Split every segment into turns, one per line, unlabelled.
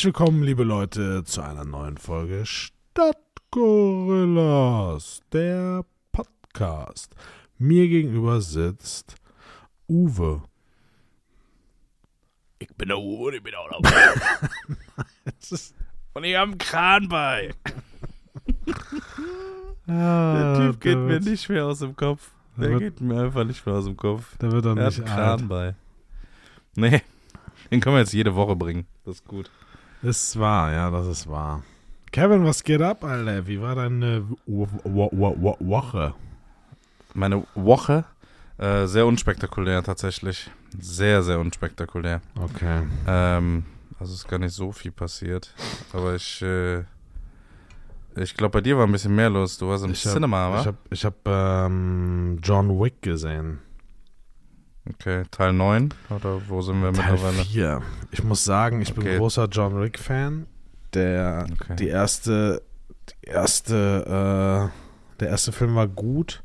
Herzlich willkommen, liebe Leute, zu einer neuen Folge Stadtgorillas, der Podcast. Mir gegenüber sitzt Uwe.
Ich bin der Uwe, ich bin auch noch. Und ich habe einen Kran bei.
Ah,
Der Typ geht mir nicht mehr aus dem Kopf. Der
wird-
geht mir einfach nicht mehr aus dem Kopf.
Der wird doch
Er hat
nicht
einen Kran
alt.
bei. Nee, den können wir jetzt jede Woche bringen. Das ist gut.
Ist wahr, ja, das ist wahr. Kevin, was geht ab, Alter? Wie war deine Wo- Wo- Wo- Wo- Woche?
Meine Woche, äh, sehr unspektakulär tatsächlich. Sehr, sehr unspektakulär.
Okay.
Ähm, also ist gar nicht so viel passiert. Aber ich, äh, ich glaube, bei dir war ein bisschen mehr los. Du warst im
Ich hab-
Cinema, wa?
Ich habe hab, ähm, John Wick gesehen.
Okay, Teil 9? Oder wo sind wir
Teil
mittlerweile?
4. Ich muss sagen, ich bin
Okay.
großer John Wick-Fan. Der,
Okay.
die erste, die erste, äh, der erste Film war gut.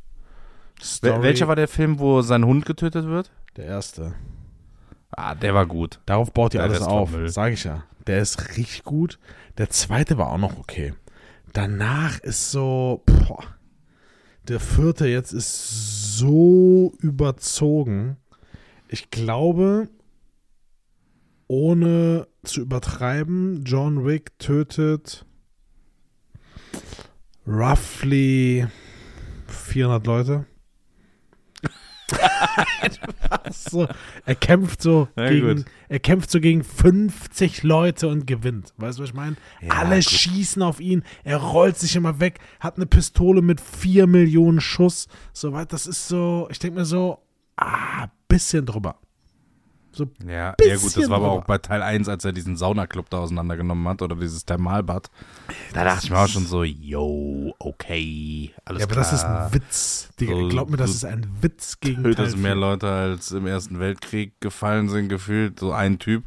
Wel- Welcher war der Film, wo sein Hund getötet wird?
der erste?
Ah, der war gut.
Darauf baut ihr alles auf, sage ich ja. Der ist richtig gut. Der zweite war auch noch okay. Danach ist so, boah, der vierte jetzt ist so überzogen. Ich glaube, ohne zu übertreiben, John Wick tötet roughly 400 Leute. so, er kämpft so
Na
gegen,
gut.
er kämpft so gegen 50 Leute und gewinnt. Weißt du, was ich meine?
Ja,
Alle
gut.
schießen auf ihn, er rollt sich immer weg, hat eine Pistole mit 4 Millionen Schuss. So weit, das ist so, ich denke mir so, ah, bisschen drüber. So,
Ja, ja gut, das war aber
drüber.
auch bei Teil 1, als er diesen Saunaclub da auseinandergenommen hat oder dieses Thermalbad. Da dachte ich mir auch schon so, yo, okay, alles
ja, aber
klar.
das ist ein Witz. Digga,
So-
glaub mir, das ist ein Witz gegen Teil
Tötest mehr. Leute als im Ersten Weltkrieg gefallen sind, gefühlt. So ein Typ.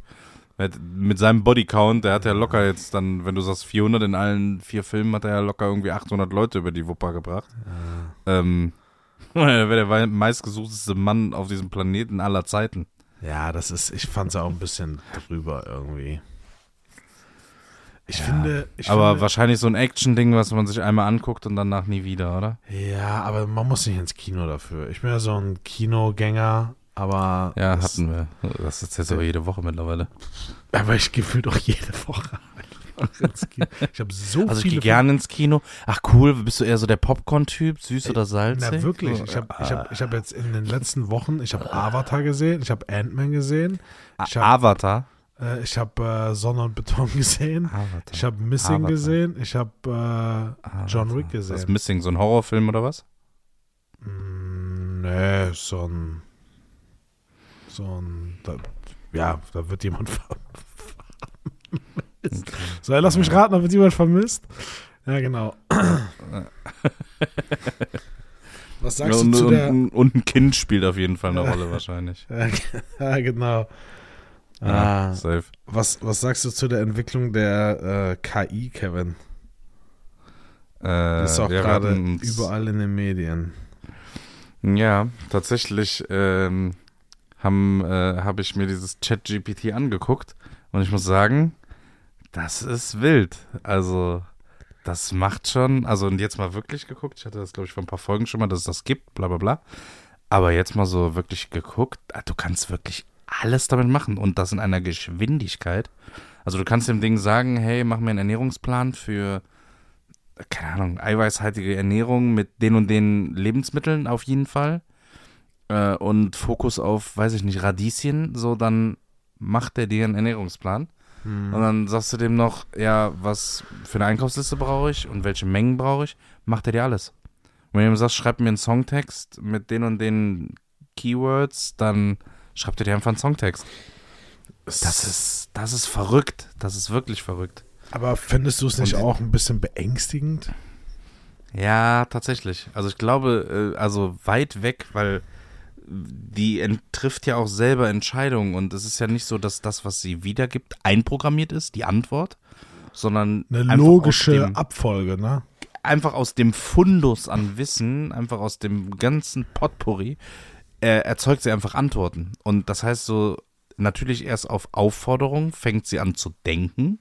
Mit seinem Bodycount, der hat ja locker jetzt dann, wenn du sagst 400 in allen vier Filmen, hat er ja locker irgendwie 800 Leute über die Wupper gebracht. Ähm, er wäre der meistgesuchteste Mann auf diesem Planeten aller Zeiten.
Ja, das ist, ich fand es auch ein bisschen drüber irgendwie. Ich
Ja,
finde, ich
aber
finde,
wahrscheinlich so ein Action-Ding, was man sich einmal anguckt und danach nie wieder, oder?
Ja, aber man muss nicht ins Kino dafür. Ich bin ja so ein Kinogänger, aber.
Ja,
das,
hatten wir. Das ist jetzt aber jede Woche mittlerweile.
Aber ich gefühlt auch jede Woche. Ich habe so
Also ich gehe gerne ins Kino. Ach cool, bist du eher so der Popcorn-Typ, süß oder salzig?
Na wirklich, ich habe ich hab, ich hab jetzt in den letzten Wochen, ich habe Avatar gesehen, ich habe Ant-Man gesehen, ich habe
Avatar.
äh, ich hab, äh, Sonne und Beton gesehen,
Avatar.
ich habe Missing
Avatar.
gesehen, ich habe äh, John Wick
Das ist
gesehen.
Missing, so ein Horrorfilm oder was?
Mm, Nee, so ein. So ein. Da, ja, da wird jemand ver vermisst. So, lass mich raten, da wird jemand vermisst. Ja, genau. Was sagst
und,
du zu
und,
der.
und ein Kind spielt auf jeden Fall eine Rolle wahrscheinlich.
ja, genau.
Ja,
Ah,
safe.
was, was sagst du zu der Entwicklung der äh, KI, Kevin?
Äh,
Das ist auch gerade überall in den Medien.
Ja, tatsächlich ähm, äh, habe ich mir dieses Chat-GPT angeguckt und ich muss sagen, das ist wild. Also das macht schon, also und jetzt mal wirklich geguckt, ich hatte das glaube ich vor ein paar Folgen schon mal, dass es das gibt, bla bla bla. Aber jetzt mal so wirklich geguckt, ah, du kannst wirklich alles damit machen und das in einer Geschwindigkeit. Also du kannst dem Ding sagen, hey, mach mir einen Ernährungsplan für keine Ahnung, eiweißhaltige Ernährung mit den und den Lebensmitteln auf jeden Fall. Äh, und Fokus auf, weiß ich nicht, Radieschen, so dann macht er dir einen Ernährungsplan.
Hm.
Und dann sagst du dem noch, ja, was für eine Einkaufsliste brauche ich und welche Mengen brauche ich, macht er dir alles. Und wenn du ihm sagst, schreib mir einen Songtext mit den und den Keywords, dann schreibt er dir einfach einen Songtext. Das ist, das ist verrückt. Das ist wirklich verrückt.
Aber findest du es nicht
Und-
auch ein bisschen beängstigend?
Ja, tatsächlich. Also ich glaube, äh, also weit weg, weil die trifft ja auch selber Entscheidungen und es ist ja nicht so, dass das, was sie wiedergibt, einprogrammiert ist, die Antwort, sondern
Eine logische
dem,
Abfolge, ne?
einfach aus dem Fundus an Wissen, einfach aus dem ganzen Potpourri, äh, erzeugt sie einfach Antworten. Und das heißt so, natürlich erst auf Aufforderung fängt sie an zu denken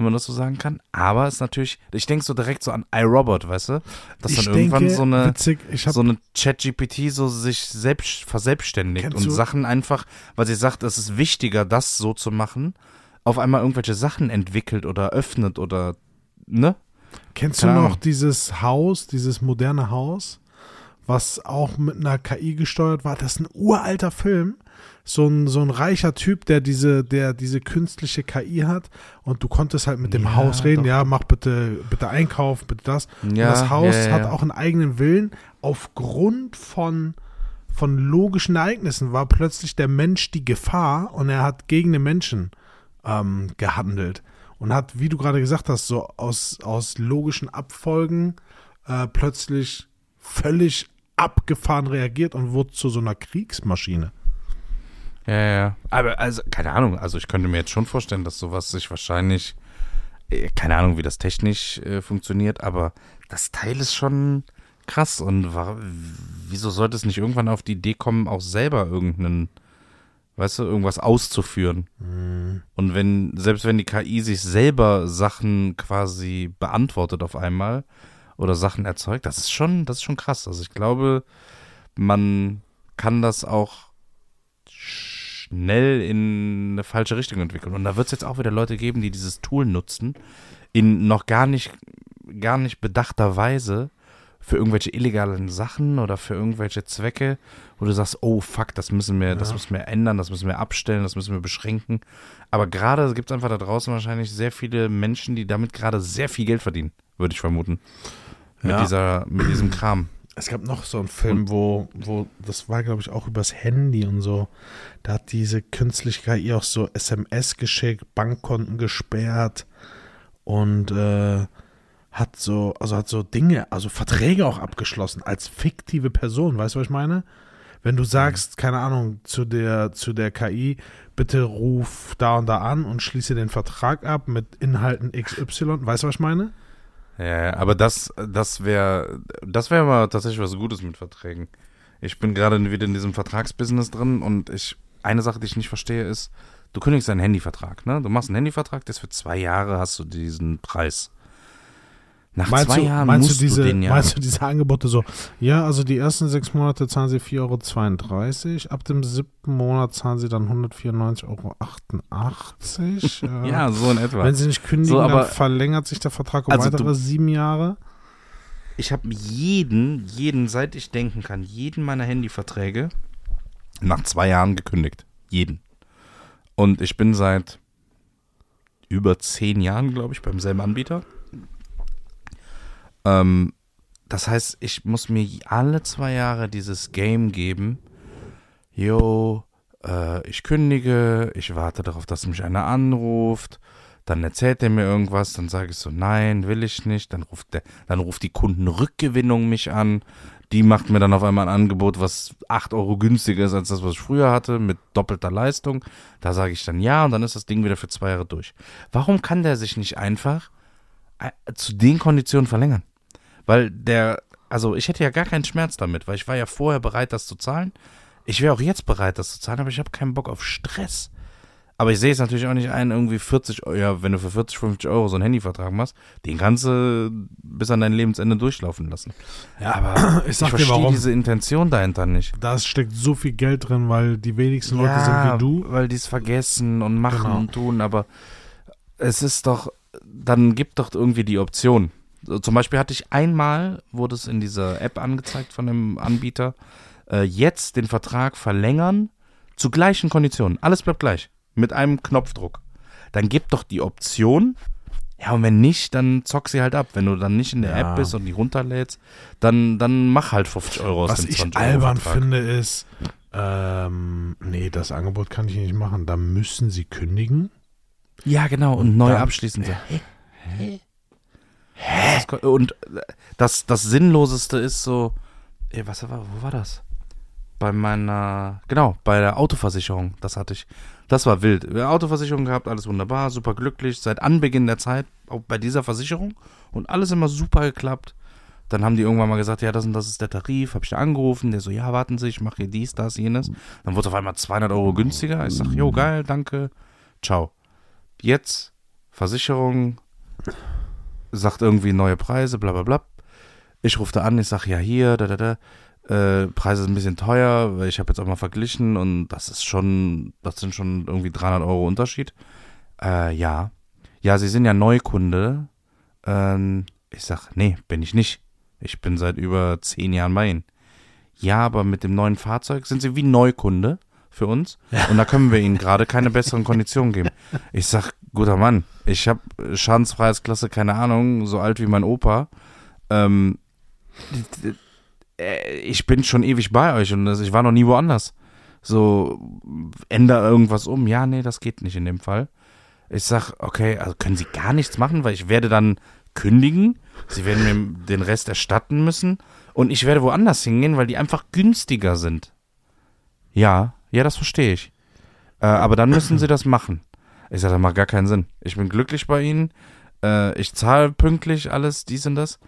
wenn man das so sagen kann. Aber es ist natürlich, ich denke so direkt so an iRobot, weißt du? Dass
Ich
dann irgendwann
denke,
so eine,
witzig,
so eine Chat-GPT so sich selbst verselbstständigt und
du-
Sachen einfach, weil sie sagt, es ist wichtiger, das so zu machen, auf einmal irgendwelche Sachen entwickelt oder öffnet oder, ne?
Kennst du
Keine
noch
Ahnung.
dieses Haus, dieses moderne Haus, was auch mit einer KI gesteuert war? Das ist ein uralter Film. So ein, so ein reicher Typ, der diese, der diese künstliche KI hat und du konntest halt mit dem
Ja,
Haus reden,
doch.
ja, mach bitte, bitte Einkaufen, bitte das. und
Ja,
das Haus
ja,
hat auch einen eigenen Willen. Aufgrund von, von logischen Ereignissen war plötzlich der Mensch die Gefahr und er hat gegen den Menschen ähm, gehandelt und hat, wie du gerade gesagt hast, so aus, aus logischen Abfolgen äh, plötzlich völlig abgefahren reagiert und wurde zu so einer Kriegsmaschine.
Ja, ja. Aber also, keine Ahnung, also ich könnte mir jetzt schon vorstellen, dass sowas sich wahrscheinlich, äh, keine Ahnung, wie das technisch äh, funktioniert, aber das Teil ist schon krass und wa wieso sollte es nicht irgendwann auf die Idee kommen, auch selber irgendeinen, weißt du, irgendwas auszuführen? Und wenn, selbst wenn die KI sich selber Sachen quasi beantwortet auf einmal oder Sachen erzeugt, das ist schon, das ist schon krass. Also ich glaube, man kann das auch schnell in eine falsche Richtung entwickeln. Und da wird es jetzt auch wieder Leute geben, die dieses Tool nutzen, in noch gar nicht, gar nicht bedachter Weise für irgendwelche illegalen Sachen oder für irgendwelche Zwecke, wo du sagst, oh fuck, das müssen wir, das
Ja.
müssen wir ändern, das müssen wir abstellen, das müssen wir beschränken. Aber gerade gibt es einfach da draußen wahrscheinlich sehr viele Menschen, die damit gerade sehr viel Geld verdienen, würde ich vermuten. Mit
Ja.
dieser, mit diesem Kram.
Es gab noch so einen Film, wo, wo, das war, glaube ich, auch übers Handy und so. Da hat diese künstliche KI auch so SMS geschickt, Bankkonten gesperrt und äh, hat so, also hat so Dinge, also Verträge auch abgeschlossen als fiktive Person. Weißt du, was ich meine? Wenn du sagst, keine Ahnung, zu der, zu der KI, bitte ruf da und da an und schließe den Vertrag ab mit Inhalten XY, weißt du, was ich meine?
Ja, aber das, das wäre, das wäre mal tatsächlich was Gutes mit Verträgen. Ich bin gerade wieder in diesem Vertragsbusiness drin und ich, eine Sache, die ich nicht verstehe, ist, du kündigst einen Handyvertrag, ne? Du machst einen Handyvertrag, das für zwei Jahre hast du diesen Preis. Nach
Meinst,
zwei
du,
Jahren
meinst,
musst
du diese,
du den ja.
meinst du diese Angebote so? Ja, also die ersten sechs Monate zahlen sie 4,32 Euro, ab dem siebten Monat zahlen sie dann 194,88 Euro. Äh,
ja, so in etwa.
Wenn sie nicht kündigen,
So, aber-
dann verlängert sich der Vertrag um
Also
weitere
du-
sieben Jahre.
Ich habe jeden, jeden, seit ich denken kann, jeden meiner Handyverträge nach zwei Jahren gekündigt. Jeden. Und ich bin seit über zehn Jahren, glaube ich, beim selben Anbieter. Ähm, das heißt, ich muss mir alle zwei Jahre dieses Game geben. Yo, äh, ich kündige, ich warte darauf, dass mich einer anruft. Dann erzählt er mir irgendwas, dann sage ich so, nein, will ich nicht. Dann ruft, der, dann ruft die Kundenrückgewinnung mich an. Die macht mir dann auf einmal ein Angebot, was 8 Euro günstiger ist als das, was ich früher hatte, mit doppelter Leistung. Da sage ich dann ja und dann ist das Ding wieder für zwei Jahre durch. Warum kann der sich nicht einfach äh, zu den Konditionen verlängern? Weil der, also ich hätte ja gar keinen Schmerz damit, weil ich war ja vorher bereit, das zu zahlen. Ich wäre auch jetzt bereit, das zu zahlen, aber ich habe keinen Bock auf Stress. Aber ich sehe es natürlich auch nicht ein, irgendwie 40 Euro, ja, wenn du für 40, 50 Euro so einen Handyvertrag machst, den kannst du bis an dein Lebensende durchlaufen lassen.
Ja,
Aber
ich
ich, verstehe diese Intention dahinter nicht.
Da steckt so viel Geld drin, weil die wenigsten Leute sind wie du.
weil die es vergessen und machen
Genau.
und tun, aber es ist doch, dann gibt doch irgendwie die Option. Zum Beispiel hatte ich einmal, wurde es in dieser App angezeigt von dem Anbieter, äh, jetzt den Vertrag verlängern zu gleichen Konditionen. Alles bleibt gleich. Mit einem Knopfdruck. Dann gibt doch die Option, ja, und wenn nicht, dann zock sie halt ab. Wenn du dann nicht in der
Ja.
App bist und die runterlädst, dann, dann mach halt 50 Euro aus
Was
dem
ich
20 Euro
albern finde ist, ähm, nee, das Angebot kann ich nicht machen. Da müssen sie kündigen.
Ja, genau, und neu
dann-
abschließen. So. Hä? Und das, das Sinnloseste ist so, ey, was war, wo war das? Bei meiner, genau, bei der Autoversicherung, das hatte ich. Das war wild. Autoversicherung gehabt, alles wunderbar, super glücklich, seit Anbeginn der Zeit, auch bei dieser Versicherung und alles immer super geklappt. Dann haben die irgendwann mal gesagt, ja, das und das ist der Tarif, hab ich da angerufen, der so, ja, warten Sie, ich mache hier dies, das, jenes. Dann wurde es auf einmal 200 Euro günstiger. Ich sag, jo, geil, danke, ciao. Jetzt Versicherung sagt irgendwie neue Preise, bla bla bla. Ich rufe da an, ich sage, ja hier, da da da. Äh, Preise sind ein bisschen teuer, weil ich habe jetzt auch mal verglichen und das ist schon, das sind schon irgendwie 300 Euro Unterschied. Äh, ja. Ja, Sie sind ja Neukunde. Ähm, ich sag, nee, bin ich nicht. Ich bin seit über zehn Jahren bei Ihnen. Ja, aber mit dem neuen Fahrzeug sind Sie wie Neukunde für uns und da können wir Ihnen gerade keine besseren Konditionen geben. Ich sag, guter Mann, ich habe Schadensfreiheitsklasse, keine Ahnung, so alt wie mein Opa. Ähm, äh, ich bin schon ewig bei euch und ich war noch nie woanders. So, änder irgendwas um. Ja, nee, das geht nicht in dem Fall. Ich sag, okay, also können Sie gar nichts machen, weil ich werde dann kündigen. Sie werden mir den Rest erstatten müssen und ich werde woanders hingehen, weil die einfach günstiger sind. Ja, ja, das verstehe ich. Äh, aber dann müssen Sie das machen. Ich sage, das macht gar keinen Sinn. Ich bin glücklich bei Ihnen. Äh, ich zahle pünktlich alles, dies und das.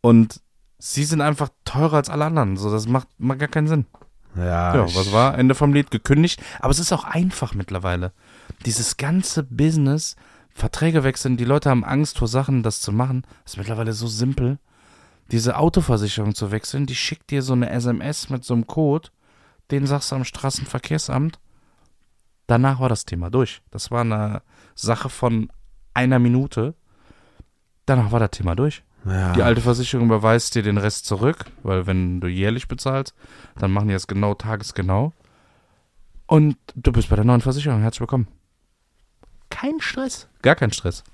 Und Sie sind einfach teurer als alle anderen. So, das macht, macht gar keinen Sinn.
Ja,
Ja, was war? Ende vom Lied gekündigt. Aber es ist auch einfach mittlerweile. Dieses ganze Business, Verträge wechseln, die Leute haben Angst vor Sachen, das zu machen. Das ist mittlerweile so simpel. Diese Autoversicherung zu wechseln, die schickt dir so eine SMS mit so einem Code, den sagst du am Straßenverkehrsamt. Danach war das Thema durch. Das war eine Sache von einer Minute. Danach war das Thema durch.
Ja.
Die alte Versicherung überweist dir den Rest zurück, weil wenn du jährlich bezahlst, dann machen die das genau tagesgenau. Und du bist bei der neuen Versicherung. Herzlich willkommen. Kein Stress. Gar kein Stress.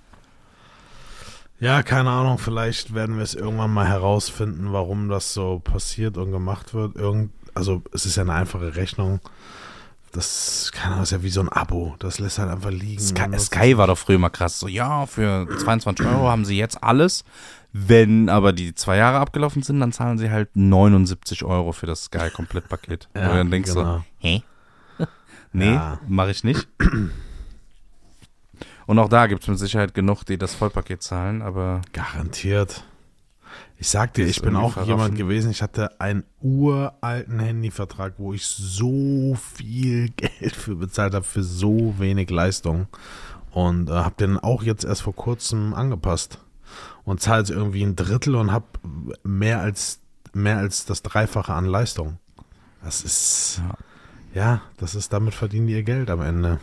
Ja, keine Ahnung, vielleicht werden wir es irgendwann mal herausfinden, warum das so passiert und gemacht wird. Irgend, also es ist ja eine einfache Rechnung. Das, keine Ahnung, ist ja wie so ein Abo. Das lässt halt einfach liegen.
Sky,
Und das-
Sky war doch früher mal krass. So, ja, für 22 Euro haben sie jetzt alles. Wenn aber die zwei Jahre abgelaufen sind, dann zahlen sie halt 79 Euro für das Sky-Komplettpaket.
Ja,
du dann denkst
genau.
hä? nee,
Ja.
mache ich nicht. Und auch da gibt es mit Sicherheit genug, die das Vollpaket zahlen, aber
Garantiert. Ich sag dir,
Das
ich bin auch
verraffen.
jemand gewesen, ich hatte einen uralten Handyvertrag, wo ich so viel Geld für bezahlt habe, für so wenig Leistung. Und äh, habe den auch jetzt erst vor kurzem angepasst. Und zahle jetzt irgendwie ein Drittel und habe mehr als, mehr als das Dreifache an Leistung. Das ist,
Ja.
ja, das ist, damit verdienen die ihr Geld am Ende.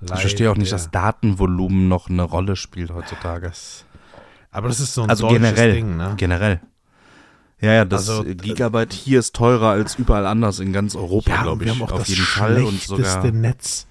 ich verstehe auch nicht, dass Datenvolumen noch eine Rolle spielt heutzutage.
Aber das ist so ein
Also generell.
Ding, ne?
Generell. Ja, ja, das
Also,
äh, Gigabyte hier ist teurer als überall anders in ganz Europa,
Ja,
glaube
wir
ich.
haben auch
auf
das
jeden Fall und
schlechteste
sogar.
Netz.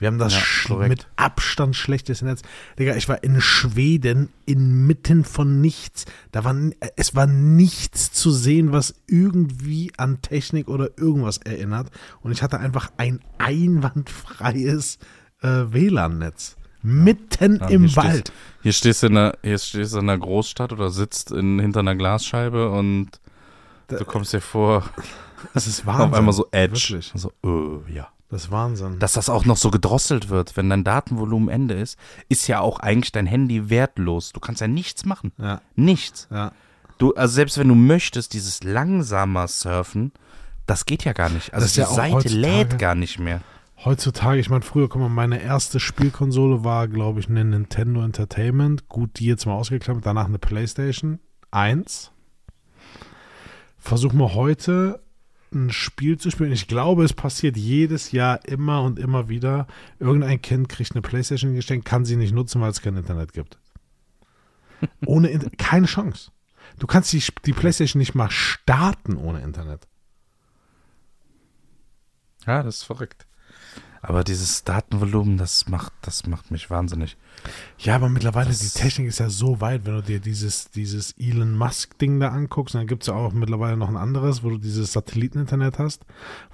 Wir haben das
Ja,
mit Abstand schlechteste Netz. Digga, ich war in Schweden inmitten von nichts. Da war, n- es war nichts zu sehen, was irgendwie an Technik oder irgendwas erinnert. Und ich hatte einfach ein einwandfreies äh, WLAN-Netz. Mitten
Ja,
im
hier stehst-
Wald.
Hier stehst du in einer, hier stehst in einer Großstadt oder sitzt in, hinter einer Glasscheibe und
Da-
du kommst dir vor,
Das ist Wahnsinn.
auf einmal so Edge. So, äh, ja.
Das ist Wahnsinn.
Dass das auch noch so gedrosselt wird, wenn dein Datenvolumen Ende ist, ist ja auch eigentlich dein Handy wertlos. Du kannst ja nichts machen.
ja,
Nichts.
ja.
Du, also selbst wenn du möchtest, dieses langsamer surfen, das geht ja gar nicht. Also
Das
die
ja
Seite lädt gar nicht mehr.
Heutzutage, ich meine, früher, guck mal, meine erste Spielkonsole war, glaube ich, eine Nintendo Entertainment. Gut, die jetzt mal ausgeklammert, danach eine PlayStation 1. Versuch mal heute ein Spiel zu spielen. Ich glaube, es passiert jedes Jahr immer und immer wieder. Irgendein Kind kriegt eine PlayStation geschenkt, kann sie nicht nutzen, weil es kein Internet gibt. Ohne Inter keine Chance. Du kannst die, die PlayStation nicht mal starten ohne Internet.
Ja, das ist verrückt. Aber dieses Datenvolumen, das macht, das macht mich wahnsinnig.
Ja, aber mittlerweile,
Das-
die Technik ist ja so weit, wenn du dir dieses, dieses Elon Musk-Ding da anguckst, dann gibt es ja auch mittlerweile noch ein anderes, wo du dieses Satelliteninternet hast,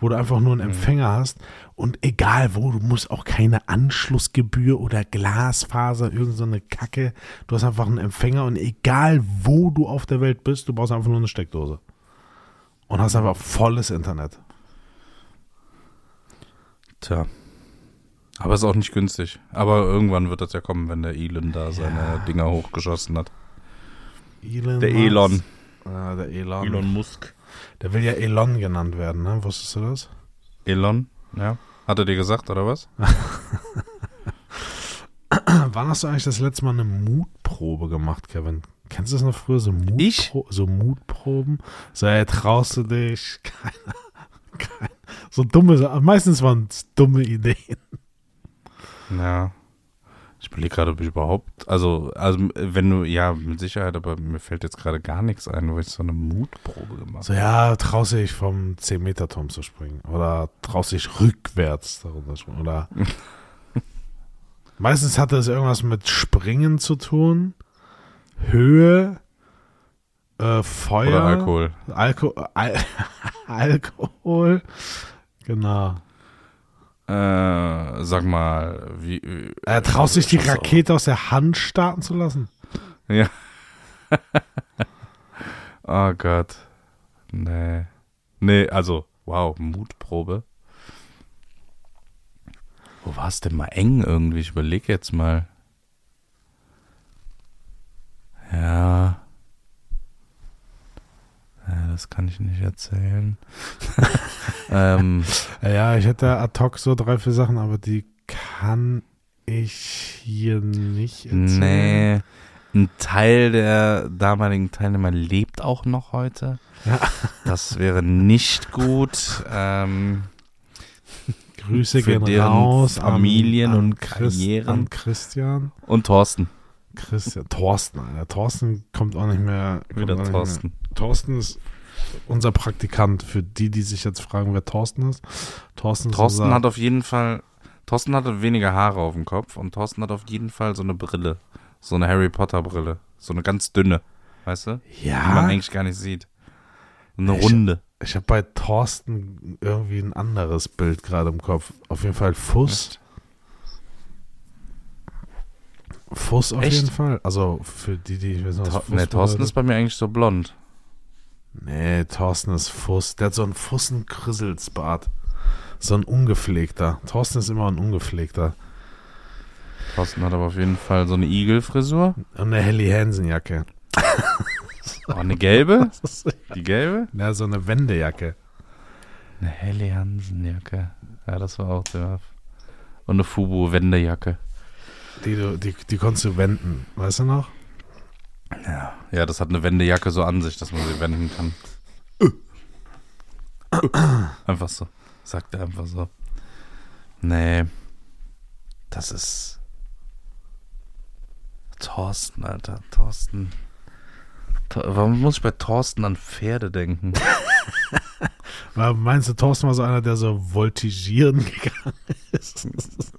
wo du einfach nur einen Empfänger hast und egal wo, du musst auch keine Anschlussgebühr oder Glasfaser, irgend so eine Kacke, du hast einfach einen Empfänger und egal wo du auf der Welt bist, du brauchst einfach nur eine Steckdose. Und hast einfach volles Internet.
Tja. Aber ist auch nicht günstig. Aber irgendwann wird das ja kommen, wenn der Elon da seine Dinger hochgeschossen hat.
Elon
Der. Elon.
Ja, der Elon.
Musk.
Der will ja Elon genannt werden, ne? Wusstest du das?
Elon, ja. Hat er dir gesagt, oder was?
wann hast du eigentlich das letzte Mal eine Mutprobe gemacht, Kevin? Kennst du das noch früher? So,
Ich?
Mutpro so Mutproben? So, ey, traust du dich? Keine, keine, so dumme, meistens waren es dumme Ideen.
Ja. Ich überlege gerade, ob ich überhaupt, also, also wenn du, ja, mit Sicherheit, aber mir fällt jetzt gerade gar nichts ein, wo ich so eine Mutprobe gemacht habe.
So, ja, traust du dich vom 10-Meter-Turm zu springen? Oder traust du dich rückwärts darunter zu springen? Oder meistens hatte es irgendwas mit Springen zu tun, Höhe, äh, Feuer.
Oder Alkohol.
Alko Al Alkohol. Genau.
Äh, sag mal, wie.
Äh, traust du dich die Rakete aus der Hand starten zu lassen?
Ja. oh Gott. Nee. Nee, also, wow, Mutprobe. Wo war es denn mal eng irgendwie? Ich überlege jetzt mal. Ja. Ja. Das kann ich nicht erzählen. ähm,
Ja, ich hätte ad hoc so drei, vier Sachen, aber die kann ich hier nicht erzählen.
nee. Ein Teil der damaligen Teilnehmer lebt auch noch heute.
Ja.
Das wäre nicht gut. Ähm,
Grüße gehen raus
Familien
an, an
und Karrieren.
An Christian.
und Thorsten.
Christian. Thorsten, Alter. Thorsten kommt auch nicht mehr.
Wieder Thorsten.
Mehr. Thorsten ist unser Praktikant. Für die, die sich jetzt fragen, wer Thorsten ist. Thorsten,
Thorsten
unser,
hat auf jeden Fall. Thorsten hatte weniger Haare auf dem Kopf und Thorsten hat auf jeden Fall so eine Brille. So eine Harry Potter Brille. So eine ganz dünne. Weißt du? Die man
Ja,
eigentlich gar nicht sieht. Eine
Ich-
runde.
ich habe bei Thorsten irgendwie ein anderes Bild gerade im Kopf. Auf jeden Fall Fuß. Fuß auf
Echt?
jeden Fall. Also für die, die ich weiß nicht, was
nee, Thorsten ist bei mir eigentlich so blond.
Nee, Thorsten ist Fuß. Der hat so einen Fussen-Krisselsbart. So ein ungepflegter. Thorsten ist immer ein ungepflegter.
Thorsten hat aber auf jeden Fall so eine Igelfrisur.
Und eine Helly Hansen-Jacke.
Oh, eine gelbe? Die gelbe?
Ja, so eine Wendejacke.
Eine Helly Hansen-Jacke. Ja, das war auch der. Und eine Fubu-Wendejacke.
Die, du, die, die konntest du wenden. Weißt du noch?
Ja. ja, das hat eine Wendejacke so an sich, dass man sie wenden kann. einfach so. Sagt er einfach so. Nee. Das ist. Thorsten, Alter. Thorsten. Thor- Warum muss ich bei Thorsten an Pferde denken?
War- Meinst du, Thorsten war so einer, der so voltigieren gegangen ist?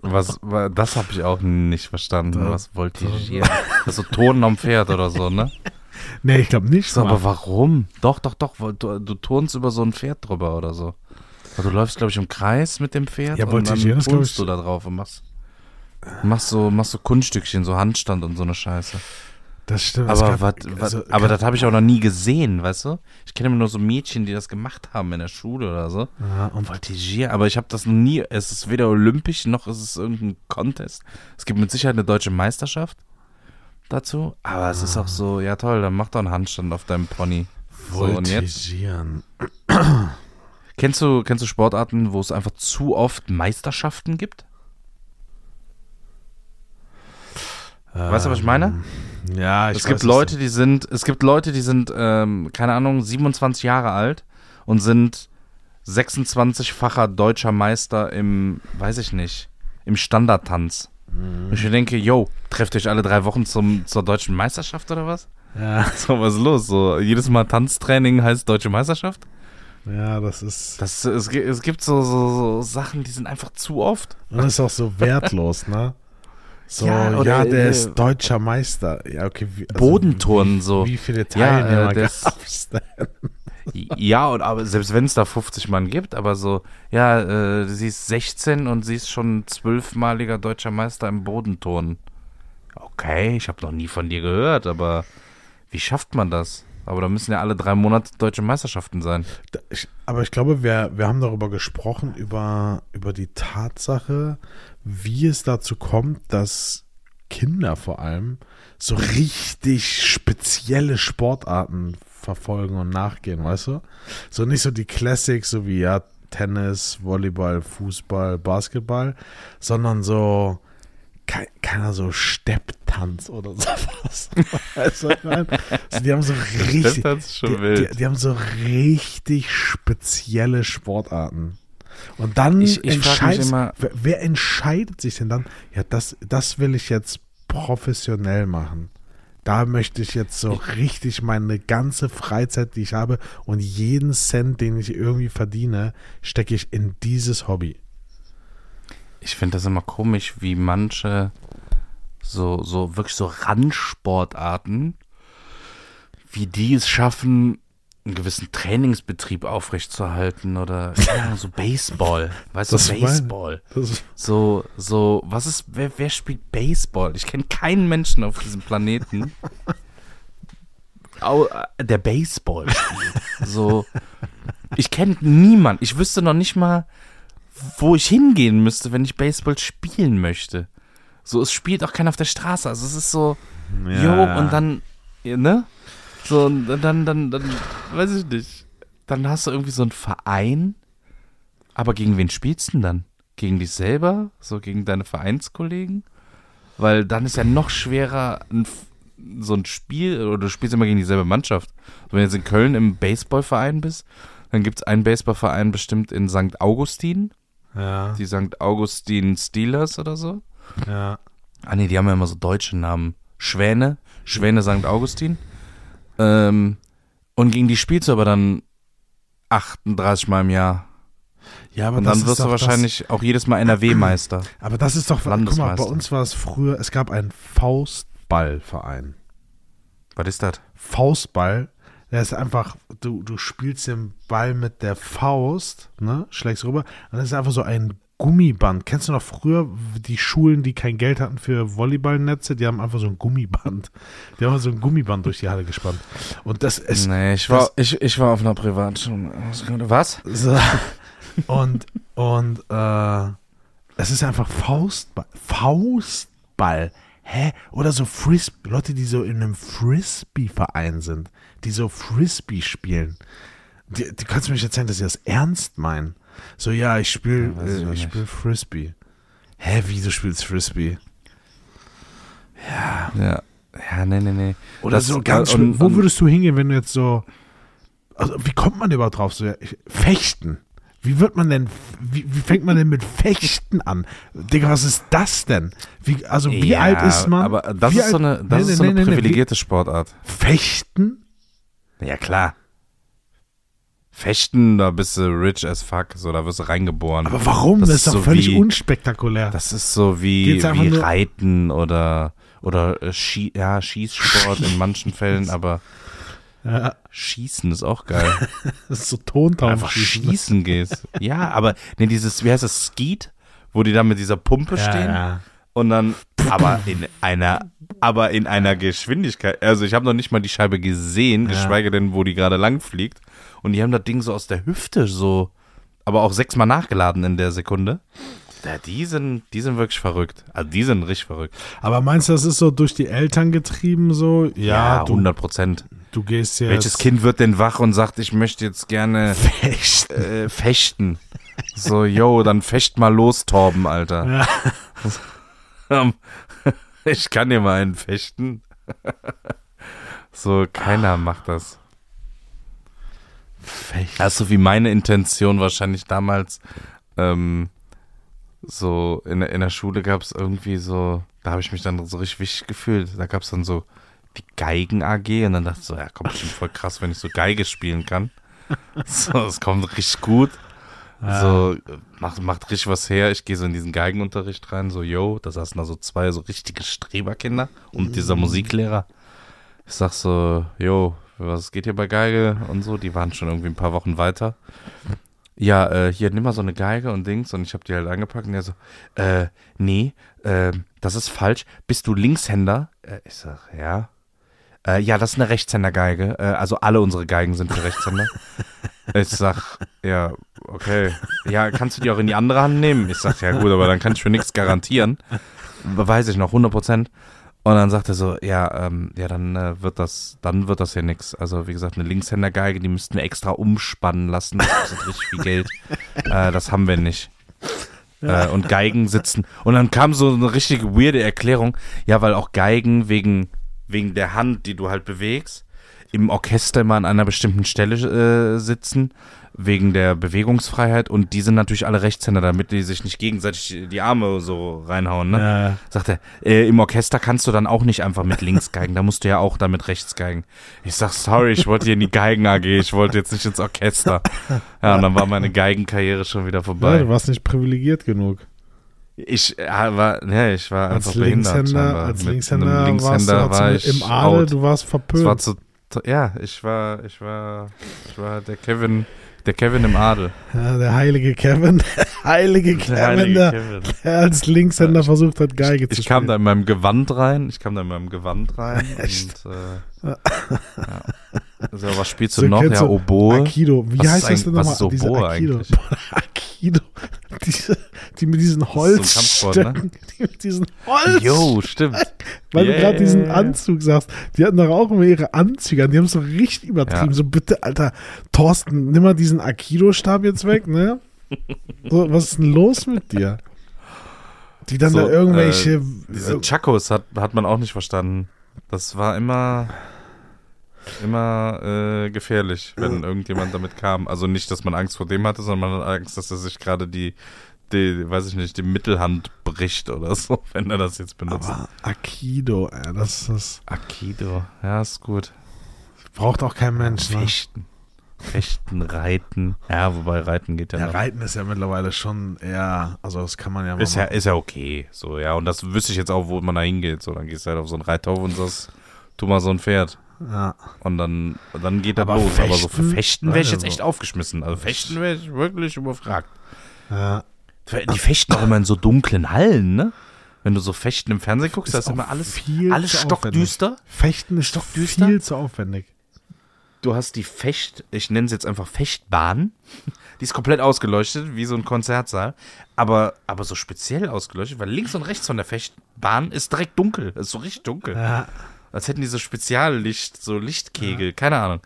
Was, wa- das habe ich auch nicht verstanden.
Da-
Was voltigieren? Das ist so Turnen am Pferd oder so, ne?
Nee, ich glaube nicht.
So, aber warum? Doch, doch, doch. weil Du, du turnst über so ein Pferd drüber oder so. Weil du läufst, glaube ich, im Kreis mit dem Pferd
Ja,
und dann turnst
ich-
du da drauf und machst, machst, so, machst so Kunststückchen, so Handstand und so eine Scheiße.
Das stimmt.
Aber,
gab-
wat, wat,
also,
aber das habe ich auch noch nie gesehen, weißt du? Ich kenne immer nur so Mädchen, die das gemacht haben in der Schule oder so.
Ja, und
Voltigier, aber ich habe das noch nie, es ist weder olympisch noch ist es irgendein Contest. Es gibt mit Sicherheit eine deutsche Meisterschaft dazu, aber es ist auch so, ja toll, dann mach doch einen Handstand auf deinem Pony. So,
voltigieren.
Kennst du, kennst du Sportarten, wo es einfach zu oft Meisterschaften gibt? Weißt du, was ich meine?
Ähm, Ja, ich
es gibt
weiß,
Leute, die sind, es gibt Leute, die sind, ähm, keine Ahnung, 27 Jahre alt und sind 26-facher deutscher Meister im, weiß ich nicht, im Standardtanz.
Mhm.
Und ich denke, yo, trefft euch alle drei Wochen zum, zur deutschen Meisterschaft oder was?
Ja,
So, was ist los? So, jedes Mal Tanztraining heißt deutsche Meisterschaft?
ja, das ist.
Das, es, es gibt so, so, so Sachen, die sind einfach zu oft.
Und das ist auch so wertlos, ne? So,
Ja,
ja,
oder,
der
äh,
ist deutscher Meister. Ja, okay. Wie, also
Bodenturnen
wie,
so.
Wie viele
Ja, äh,
Teilnehmer
das-
gab's denn?
Ja, und aber selbst wenn es da 50 Mann gibt, aber so, ja, äh, sie ist 16 und sie ist schon zwölfmaliger deutscher Meister im Bodenturnen. Okay, ich habe noch nie von dir gehört, aber wie schafft man das? Aber da müssen ja alle drei Monate deutsche Meisterschaften sein.
Da- Ich, aber ich glaube, wir, wir haben darüber gesprochen, über, über die Tatsache, wie es dazu kommt, dass Kinder vor allem so richtig spezielle Sportarten verfolgen und nachgehen, weißt du? So nicht so die Classics, so wie ja, Tennis, Volleyball, Fußball, Basketball, sondern so kein, keiner so Stepptanz oder sowas. weißt du, ich meine? also die haben so richtig, die. Die, die haben so richtig spezielle Sportarten. Und dann
Ich- ich
entscheidet,
immer-
wer, wer entscheidet sich denn dann? Ja, das, das will ich jetzt professionell machen. Da möchte ich jetzt so richtig meine ganze Freizeit, die ich habe und jeden Cent, den ich irgendwie verdiene, stecke ich in dieses Hobby.
Ich finde das immer komisch, wie manche so, so wirklich so Randsportarten, wie die es schaffen, einen gewissen Trainingsbetrieb aufrechtzuerhalten oder ja, so Baseball. Weißt
Das
du, Baseball. So, so, was ist, wer, wer spielt Baseball? Ich kenne keinen Menschen auf diesem Planeten, äh, der Baseball spielt. So, ich kenne niemanden. Ich wüsste noch nicht mal, wo ich hingehen müsste, wenn ich Baseball spielen möchte. So, es spielt auch keiner auf der Straße. Also es ist so, jo, und dann, ja, ne? So, und dann, dann, dann, weiß ich nicht. Dann hast du irgendwie so einen Verein, aber gegen wen spielst du denn dann? Gegen dich selber? So gegen deine Vereinskollegen? Weil dann ist ja noch schwerer ein, so ein Spiel, oder du spielst immer gegen dieselbe Mannschaft. Wenn du jetzt in Köln im Baseballverein bist, dann gibt es einen Baseballverein bestimmt in St. Augustin,
Ja,
die St. Augustin Steelers oder so.
ja.
Ah nee, die haben ja immer so deutsche Namen. Schwäne, Schwäne St. Augustin. Ähm, und gegen die spielst du aber dann 38 Mal im Jahr.
Ja, aber
Und
das
dann wirst du wahrscheinlich auch jedes Mal NRW-Meister.
Das, aber das ist doch, guck mal, bei
Landesmeister.
uns war es früher, es gab einen Faustballverein.
Was ist das?
Faustball, der ist einfach, du, du spielst den Ball mit der Faust, ne, schlägst rüber, und das ist einfach so ein Gummiband. Kennst du noch früher die Schulen, die kein Geld hatten für Volleyballnetze, die haben einfach so ein Gummiband. Die haben so ein Gummiband durch die Halle gespannt. Und das ist,
Nee, ich war, ich, ich war auf einer Privatschule. Was?
So. Und, und äh, es ist einfach Faustball. Faustball. Hä? Oder so Frisbee. Leute, die so in einem Frisbee-Verein sind, die so Frisbee spielen. Die, die kannst du mir nicht erzählen, dass sie das ernst meinen. So, ja, ich spiele
Ja,
äh,
auch
ich
nicht.
spiel Frisbee. Hä, wie du spielst Frisbee? Ja.
Ja. Ja, nee, nee, nee.
Oder
Das-
so ganz
äh,
schlimm.
und-
Wo würdest du hingehen, wenn du jetzt so. Also, wie kommt man überhaupt drauf? So, ja, Fechten. Wie wird man denn, wie, wie fängt man denn mit Fechten an? Digga, was ist das denn? Wie, also, wie
ja,
alt ist man?
Aber das
Wie
ist so
alt-
eine, das
Nee,
ist
nee,
so eine
nee,
privilegierte Sportart.
Fechten?
Ja, klar. Fechten, da bist du rich as fuck, so, da wirst du reingeboren.
Aber warum? Das,
Das
ist
ist
doch
so
völlig
wie-
unspektakulär.
Das ist so wie, wie Reiten oder, oder äh, Schie ja, Schießsport in manchen Fällen, aber
ja,
Schießen ist auch geil.
das ist so Tontaum.
Einfach schießen gehst. Ja, aber nee, dieses, wie heißt das, Skeet, wo die da mit dieser Pumpe
Ja,
stehen
ja.
und dann, aber in einer, aber in einer Geschwindigkeit. Also ich habe noch nicht mal die Scheibe gesehen,
Ja.
geschweige denn, wo die gerade lang fliegt. Und die haben das Ding so aus der Hüfte so, aber auch sechsmal nachgeladen in der Sekunde. Ja, die sind, die sind wirklich verrückt. Also die sind richtig verrückt.
Aber meinst du, das ist so durch die Eltern getrieben so? Ja, du,
100 Prozent.
du gehst jetzt.
Welches Kind wird denn wach und sagt, ich möchte jetzt gerne
Fechten.
äh, fechten? So, yo, dann fecht mal los, Torben, Alter.
Ja.
Ich kann dir mal einen fechten. so, keiner macht das.
Fechten.
Das ist so wie meine Intention wahrscheinlich damals. Ähm, so in, der- in der Schule gab es irgendwie so, da habe ich mich dann so richtig wichtig gefühlt. Da gab es dann so die Geigen AG und dann dachte ich so, ja, komm, bestimmt voll krass, wenn ich so Geige spielen kann. So, es kommt richtig gut. So, äh, macht, macht richtig was her. Ich gehe so in diesen Geigenunterricht rein, so, yo, da saßen da so zwei so richtige Streberkinder und dieser Musiklehrer. Ich sag so, yo, was geht hier bei Geige und so, die waren schon irgendwie ein paar Wochen weiter. Ja, äh, hier, nimm mal so eine Geige und Dings und ich habe die halt angepackt und er so, äh, nee, äh, das ist falsch. Bist du Linkshänder? Äh, ich sag, ja. Äh, ja, das ist eine Rechtshändergeige. Äh, also alle unsere Geigen sind für Rechtshänder. ich sag, ja, okay. Ja, kannst du die auch in die andere Hand nehmen? Ich sag, ja gut, aber dann kann ich für nichts garantieren. Weiß ich noch, 100 Prozent. Und dann sagt er so, ja, ähm, ja, dann äh, wird das, dann wird das hier nix. Also wie gesagt, eine Linkshändergeige, die müssten wir extra umspannen lassen. Das kostet richtig viel Geld. Äh, das haben wir nicht. äh, und Geigen sitzen. Und dann kam so eine richtige weirde Erklärung, ja, weil auch Geigen wegen, wegen der Hand, die du halt bewegst, im Orchester immer an einer bestimmten Stelle äh, sitzen, wegen der Bewegungsfreiheit und die sind natürlich alle Rechtshänder, damit die sich nicht gegenseitig die Arme so reinhauen, ne?
Ja.
Sagt er, äh, im Orchester kannst du dann auch nicht einfach mit links geigen, da musst du ja auch damit rechts geigen. Ich sag, sorry, ich wollte hier in die Geigen AG, ich wollte jetzt nicht ins Orchester. Ja, und dann war meine Geigenkarriere schon wieder
Ja,
vorbei.
du warst nicht privilegiert genug.
Ich äh, war, ja, ich war
Als
einfach behindert.
Linkshänder,
scheinbar.
als
Mit
Linkshänder, warst du, hast
war ich
im Adel,
out.
du warst verpönt.
war zu, ja, ich war, ich war, ich war der Kevin, der Kevin im Adel.
ja, der heilige Kevin, der heilige Kevin,
Der heilige
der,
Kevin.
der als Linkshänder versucht hat, Geige zu
Ich kam
spielen.
da in meinem Gewand rein, ich kam da in meinem Gewand rein und äh, ja. Also, was spielst du
So,
noch? Ja,
du
Oboe.
Aikido. Wie
Was
heißt das denn
was
nochmal?
ist Oboe
Diese Aikido.
eigentlich?
Aikido. Diese, die mit diesen
Kampfsport, ne?
Holzstöcken. Die mit diesen Holz.
Jo, stimmt.
Weil du
Yeah.
gerade diesen Anzug sagst. Die hatten doch auch immer ihre Anzüge an. Die haben es so richtig übertrieben.
Ja.
So, bitte, Alter, Thorsten, nimm mal diesen Aikido-Stab jetzt weg, ne? So, was ist denn los mit dir? Die dann
So,
da irgendwelche.
äh, Diese Chakos hat, hat man auch nicht verstanden. Das war immer, immer äh, gefährlich, wenn irgendjemand damit kam. Also nicht, dass man Angst vor dem hatte, sondern man hat Angst, dass er sich gerade die, die, weiß ich nicht, die Mittelhand bricht oder so, wenn er das jetzt benutzt.
aber Aikido, ey, das, das
Aikido, ja, ist gut.
braucht auch kein Mensch. Ne?
Fechten. Fechten, Reiten. Ja, wobei Reiten geht ja,
Ja,
noch.
Reiten ist ja mittlerweile schon eher, also das kann man ja
Ist ja, ist ja okay. So, ja, und das wüsste ich jetzt auch, wo man da hingeht. So, dann gehst du halt auf so einen Reithof und sagst, tu mal so ein Pferd.
Ja.
Und dann, dann geht das
Aber
los. Aber so für
Fechten?
Fechten wäre ich jetzt
Also-
echt aufgeschmissen. Also Fechten wäre ich wirklich überfragt.
ja.
Die fechten auch immer in so dunklen Hallen, ne? Wenn du so Fechten im Fernsehen guckst, da ist immer alles,
viel
alles
zu
stockdüster.
Fechten ist doch
Stockdüster?
viel zu aufwendig.
Du hast die Fecht, ich nenne es jetzt einfach Fechtbahn. Die ist komplett ausgeleuchtet, wie so ein Konzertsaal. Aber, aber so speziell ausgeleuchtet, weil links und rechts von der Fechtbahn ist direkt dunkel. Es ist so richtig dunkel.
Ja.
Als hätten die so Speziallicht, so Lichtkegel, keine Ahnung.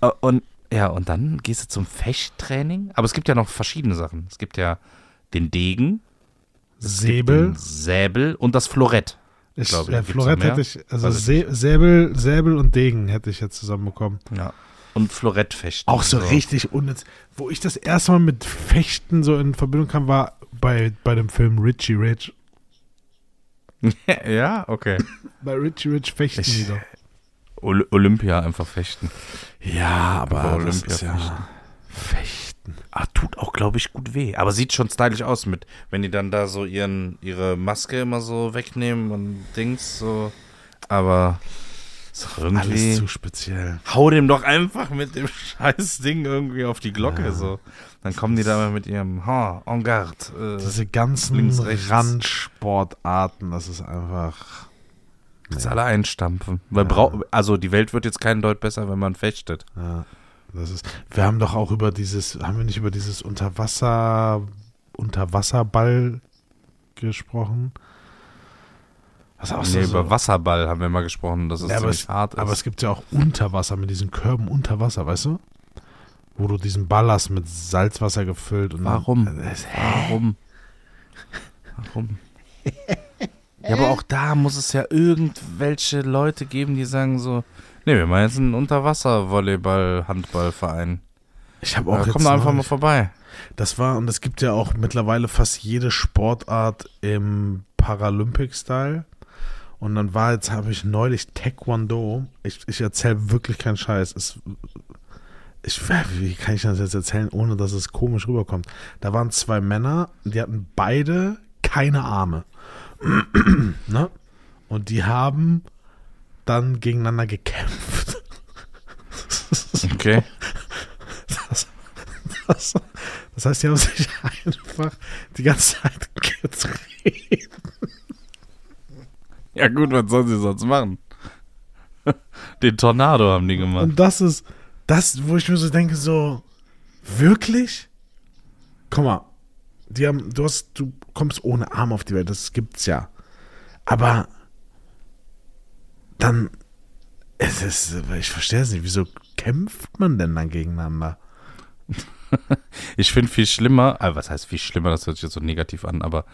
Äh, Und ja, und dann gehst du zum Fechttraining. Aber es gibt ja noch verschiedene Sachen. Es gibt ja den Degen,
Säbel.
Säbel und das Florett.
Ich,
glaube,
ja,
gibt's
Florett hätte ich, also Sä Säbel, Säbel und Degen hätte ich jetzt zusammenbekommen.
Ja. Und Florettfechten.
Auch so richtig unnütz. Wo ich das erste Mal mit Fechten so in Verbindung kam, war bei, bei dem Film Richie Rich.
ja, okay.
Bei Richie Rich fechten
Ich-
die doch.
Ol Olympia einfach fechten.
Ja, aber
Bei
das
Olympia
ist ja Fechten.
Ah, tut auch, glaube ich, gut weh. Aber sieht schon stylisch aus mit, wenn die dann da so ihren, ihre Maske immer so wegnehmen und Dings so. Aber ist doch
Alles
irgendwie.
zu speziell.
Hau dem doch einfach mit dem scheiß Ding irgendwie auf die Glocke so. Dann kommen die da mal mit ihrem Ha, en garde. Äh,
Diese ganzen
links, rechts.
Randsportarten, das ist einfach.
jetzt alle einstampfen. Weil brau also die Welt wird jetzt keinen Deut besser, wenn man fechtet.
Ja, das ist. Wir haben doch auch über dieses, haben wir nicht über dieses Unterwasser, Unterwasserball gesprochen? Was auch
Nee,
so
über Wasserball haben wir mal gesprochen, dass es
Ja,
ziemlich
es,
hart ist.
aber es gibt ja auch Unterwasser mit diesen Körben unter Wasser, weißt du? Wo du diesen Ball hast mit Salzwasser gefüllt. Und
Warum?
Dann, das,
Warum? Warum? Ja, aber auch da muss es ja irgendwelche Leute geben, die sagen so, nee, wir machen jetzt einen Unterwasser-Volleyball-Handballverein.
ich habe
Ja,
auch
komm
jetzt
da einfach mal vorbei.
Das war, und es gibt ja auch mittlerweile fast jede Sportart im Paralympic-Style. Und dann war jetzt, habe ich neulich Taekwondo. Ich, ich erzähle wirklich keinen Scheiß. Es, ich, wie kann ich das jetzt erzählen, ohne dass es komisch rüberkommt? Da waren zwei Männer, die hatten beide keine Arme. ne? Und die haben dann gegeneinander gekämpft.
Okay.
Das, das heißt, die haben sich einfach die ganze Zeit gedreht.
Ja gut, was sollen sie sonst machen? Den Tornado haben die gemacht.
Und das ist das, wo ich mir so denke, so, wirklich? Guck mal, die haben, du hast, du kommst ohne Arm auf die Welt, das gibt's ja. Aber dann, es ist, ich verstehe es nicht, wieso kämpft man denn dann gegeneinander?
ich finde viel schlimmer, äh, was heißt viel schlimmer, das hört sich jetzt so negativ an, aber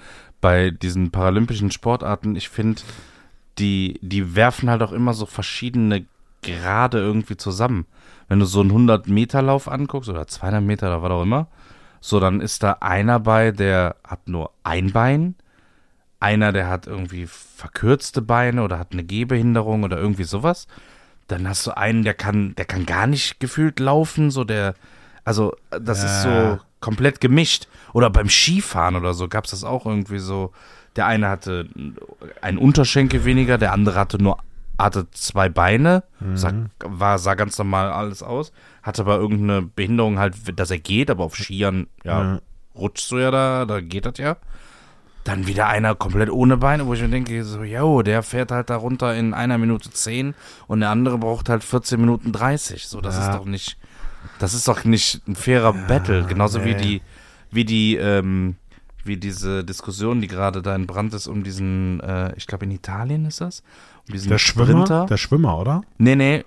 bei diesen paralympischen Sportarten, ich finde, die, die werfen halt auch immer so verschiedene Grade irgendwie zusammen. Wenn du so einen 100-Meter-Lauf anguckst oder 200 Meter oder was auch immer, so dann ist da einer bei, der hat nur ein Bein, einer, der hat irgendwie verkürzte Beine oder hat eine Gehbehinderung oder irgendwie sowas. Dann hast du einen, der kann, der kann gar nicht gefühlt laufen, so der, also das ist so komplett gemischt. Oder beim Skifahren oder so gab es das auch irgendwie so. Der eine hatte einen Unterschenkel weniger, der andere hatte nur hatte zwei Beine, sah, war, sah ganz normal alles aus, hatte aber irgendeine Behinderung halt, dass er geht, aber auf Skiern, ja,
Ja.
rutschst du ja da, da geht das ja. Dann wieder einer komplett ohne Beine, wo ich mir denke, so, yo, der fährt halt da runter in einer Minute zehn und der andere braucht halt 14 Minuten 30. So, das
Ja.
ist doch nicht, das ist doch nicht ein fairer Battle. Genauso wie
nee.
die, wie die, ähm, wie diese Diskussion, die gerade da in Brand ist, um diesen, äh, ich glaube in Italien ist das, diesen
Der Schwimmer,
Sprinter.
der Schwimmer, oder?
Nee, nee, äh,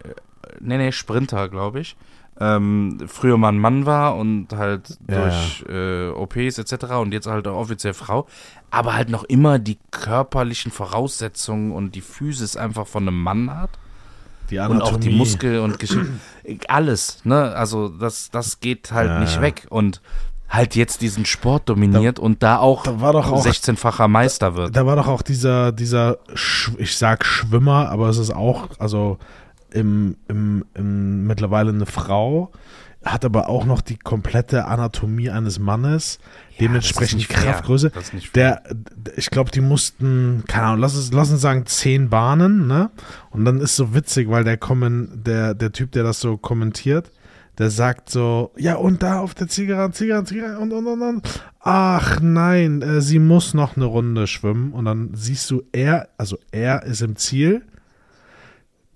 nee, nee, Sprinter, glaube ich. Ähm, früher mal ein Mann war und halt
Ja,
durch Äh, OPs etc. und jetzt halt auch offiziell Frau, aber halt noch immer die körperlichen Voraussetzungen und die Physis einfach von einem Mann hat
Die
und auch die Muskel und Geschichte, alles, ne? Also das, das geht halt
Ja.
nicht weg und halt jetzt diesen Sport dominiert und da auch
da auch-
16-facher Meister wird.
Da war doch auch dieser, dieser, ich sag Schwimmer, aber es ist auch, also im, im, im mittlerweile eine Frau, hat aber auch noch die komplette Anatomie eines Mannes, dementsprechend
nicht fair.
Kraftgröße. Der, ich glaube, die mussten, keine Ahnung, lass, es, lass uns sagen, zehn Bahnen, ne? Und dann ist so witzig, weil der kommen, der, der Typ, der das so kommentiert, der sagt so, ja, und da auf der Zielgeraden, Zielgeraden, Zielgeraden, und, und, und, und. Ach nein, äh, sie muss noch eine Runde schwimmen. Und dann siehst du, er, also er ist im Ziel.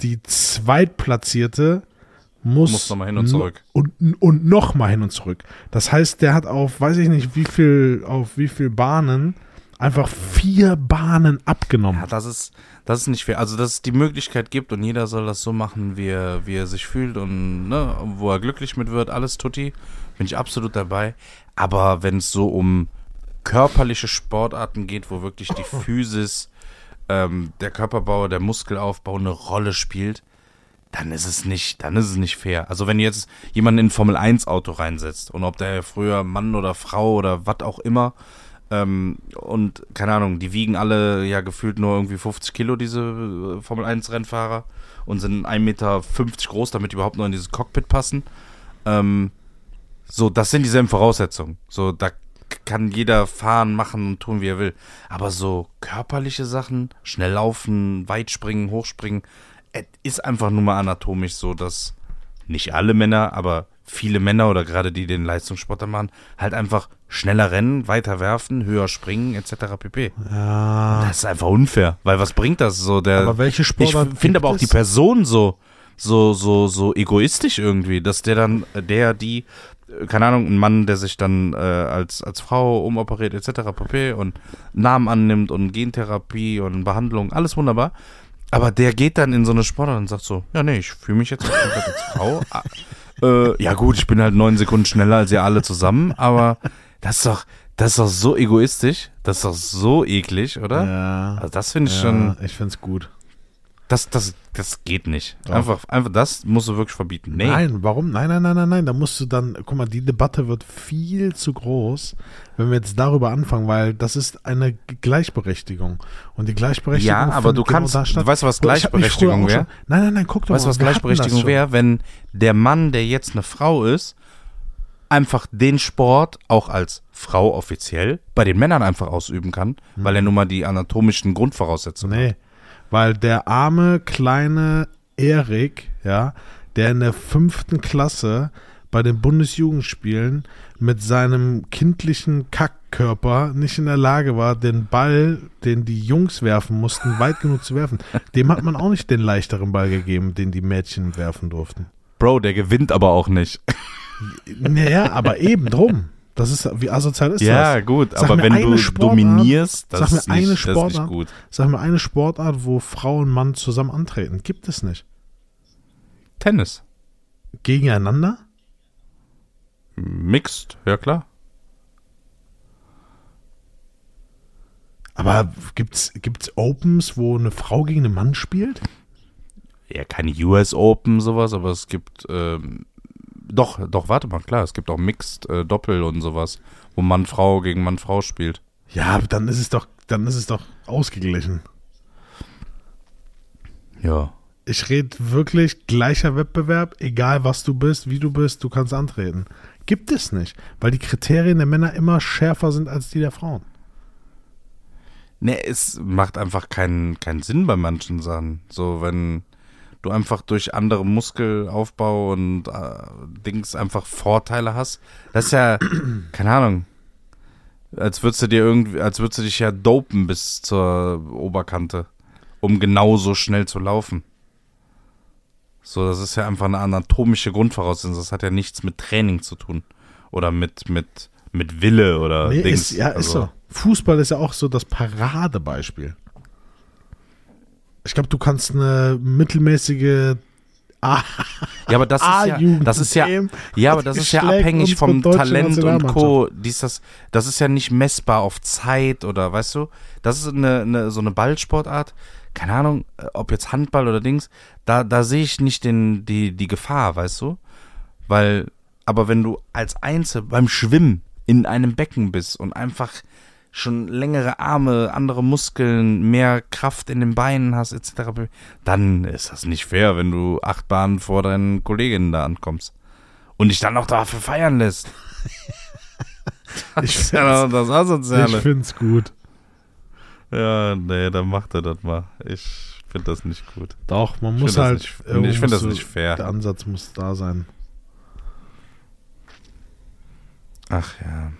Die Zweitplatzierte muss,
Muss noch mal hin und zurück.
Und, und noch mal hin und zurück. Das heißt, der hat auf, weiß ich nicht, wie viel, auf wie viel Bahnen einfach vier Bahnen abgenommen.
Ja, das ist, das ist nicht fair. Also, dass es die Möglichkeit gibt und jeder soll das so machen, wie er, wie er sich fühlt und ne, wo er glücklich mit wird, alles tutti, bin ich absolut dabei. Aber wenn es so um körperliche Sportarten geht, wo wirklich die Physis, ähm, der Körperbau, der Muskelaufbau eine Rolle spielt, dann ist es nicht, dann ist es nicht fair. Also wenn jetzt jemanden in ein Formel 1 Auto reinsetzt und ob der früher Mann oder Frau oder was auch immer ähm, und keine Ahnung, die wiegen alle ja gefühlt nur irgendwie 50 Kilo, diese äh, Formel 1 Rennfahrer und sind 1,50 Meter groß, damit die überhaupt nur in dieses Cockpit passen. Ähm, so, das sind dieselben Voraussetzungen. So, da kann jeder fahren, machen und tun, wie er will. Aber so körperliche Sachen, schnell laufen, weit springen, hochspringen, ist einfach nur mal anatomisch so, dass nicht alle Männer, aber viele Männer oder gerade die den Leistungssport dann machen, halt einfach schneller rennen, weiter werfen, höher springen, etc. pp.
Ja.
Das ist einfach unfair, weil was bringt das so? Der,
Aber welche
ich
Sportart
finde aber auch die? Person so, so, so, so egoistisch irgendwie, dass der dann, äh, der, die, äh, keine Ahnung, ein Mann, der sich dann äh, als, als Frau umoperiert, etc. pp. und Namen annimmt und Gentherapie und Behandlung, alles wunderbar. Aber der geht dann in so eine Sportart und sagt so, ja nee, ich fühle mich jetzt als Frau. Äh, ja gut, ich bin halt neun Sekunden schneller als ihr alle zusammen, aber das ist doch, das ist doch so egoistisch, das ist doch so eklig, oder?
Ja.
Also das finde ich
ja,
schon,
ich finde es gut.
Das, das, das geht nicht.
Doch.
Einfach, einfach, das musst du wirklich verbieten. Nee.
Nein, warum? Nein, nein, nein, nein, nein. Da musst du dann, guck mal, die Debatte wird viel zu groß, wenn wir jetzt darüber anfangen, weil das ist eine Gleichberechtigung. Und die Gleichberechtigung.
Ja, aber du kannst-
da statt.
du weißt, was
mich früher
Gleichberechtigung
auch schon-
wär?
Nein, nein, nein, guck doch
Weißt du,
mal.
was Gleichberechtigung wäre, wenn der Mann, der jetzt eine Frau ist, einfach den Sport auch als Frau offiziell bei den Männern einfach ausüben kann, weil er nun mal die anatomischen Grundvoraussetzungen hat.
Weil der arme kleine Erik, ja, der in der fünften Klasse bei den Bundesjugendspielen mit seinem kindlichen Kackkörper nicht in der Lage war, den Ball, den die Jungs werfen mussten, weit genug zu werfen. Dem hat man auch nicht den leichteren Ball gegeben, den die Mädchen werfen durften.
Bro, der gewinnt aber auch nicht.
Naja, aber eben drum. Das ist, wie asozial ist
ja,
das?
gut,
Sag
aber wenn du
Sportart-
dominierst, das ist, nicht,
eine
das ist nicht
Sportart-
gut.
Sag mir eine Sportart, wo Frau und Mann zusammen antreten. Gibt es nicht.
Tennis.
Gegeneinander?
Mixed, ja klar.
Aber gibt's, gibt's Opens, wo eine Frau gegen einen Mann spielt?
Ja, keine US Open, sowas, aber es gibt, ähm, doch, doch, warte mal, klar, es gibt auch Mixed äh, Doppel und sowas, wo Mann-Frau gegen Mann-Frau spielt.
Ja, dann ist es doch, dann ist es doch ausgeglichen.
Ja.
Ich rede wirklich gleicher Wettbewerb, egal was du bist, wie du bist, du kannst antreten. Gibt es nicht, weil die Kriterien der Männer immer schärfer sind als die der Frauen.
Ne, es macht einfach keinen, keinen Sinn bei manchen Sachen. So, wenn du einfach durch andere Muskelaufbau und äh, Dings einfach Vorteile hast. Das ist ja, keine Ahnung, als würdest du dir irgendwie, als würdest du dich ja dopen bis zur Oberkante, um genauso schnell zu laufen. So, das ist ja einfach eine anatomische Grundvoraussetzung. Das hat ja nichts mit Training zu tun. Oder mit, mit, mit Wille oder
Nee,
Dings.
ist, ja, ist
Also,
so. Fußball ist ja auch so das Paradebeispiel. Ich glaube, du kannst eine mittelmäßige A
Ja, aber das ist ja, das ist ja, ja, aber das ist ja abhängig vom Talent und. Co. Dies, das, das ist ja nicht messbar auf Zeit oder, weißt du? Das ist eine, eine so eine Ballsportart. Keine Ahnung, äh, ob jetzt Handball oder Dings. Da, da sehe ich nicht den, die, die Gefahr, weißt du? Weil, aber wenn du als Einzel beim Schwimmen in einem Becken bist und einfach schon längere Arme, andere Muskeln, mehr Kraft in den Beinen hast, etc., dann ist das nicht fair, wenn du acht Bahnen vor deinen Kolleginnen da ankommst. Und dich dann noch dafür feiern lässt. das
Ich
das
Ich
Asoziale.
find's gut.
Ja, nee, dann macht er das mal. Ich finde das nicht gut.
Doch, man
Ich
muss
das
halt.
nicht- ich find das nicht fair.
Der Ansatz muss da sein.
Ach ja.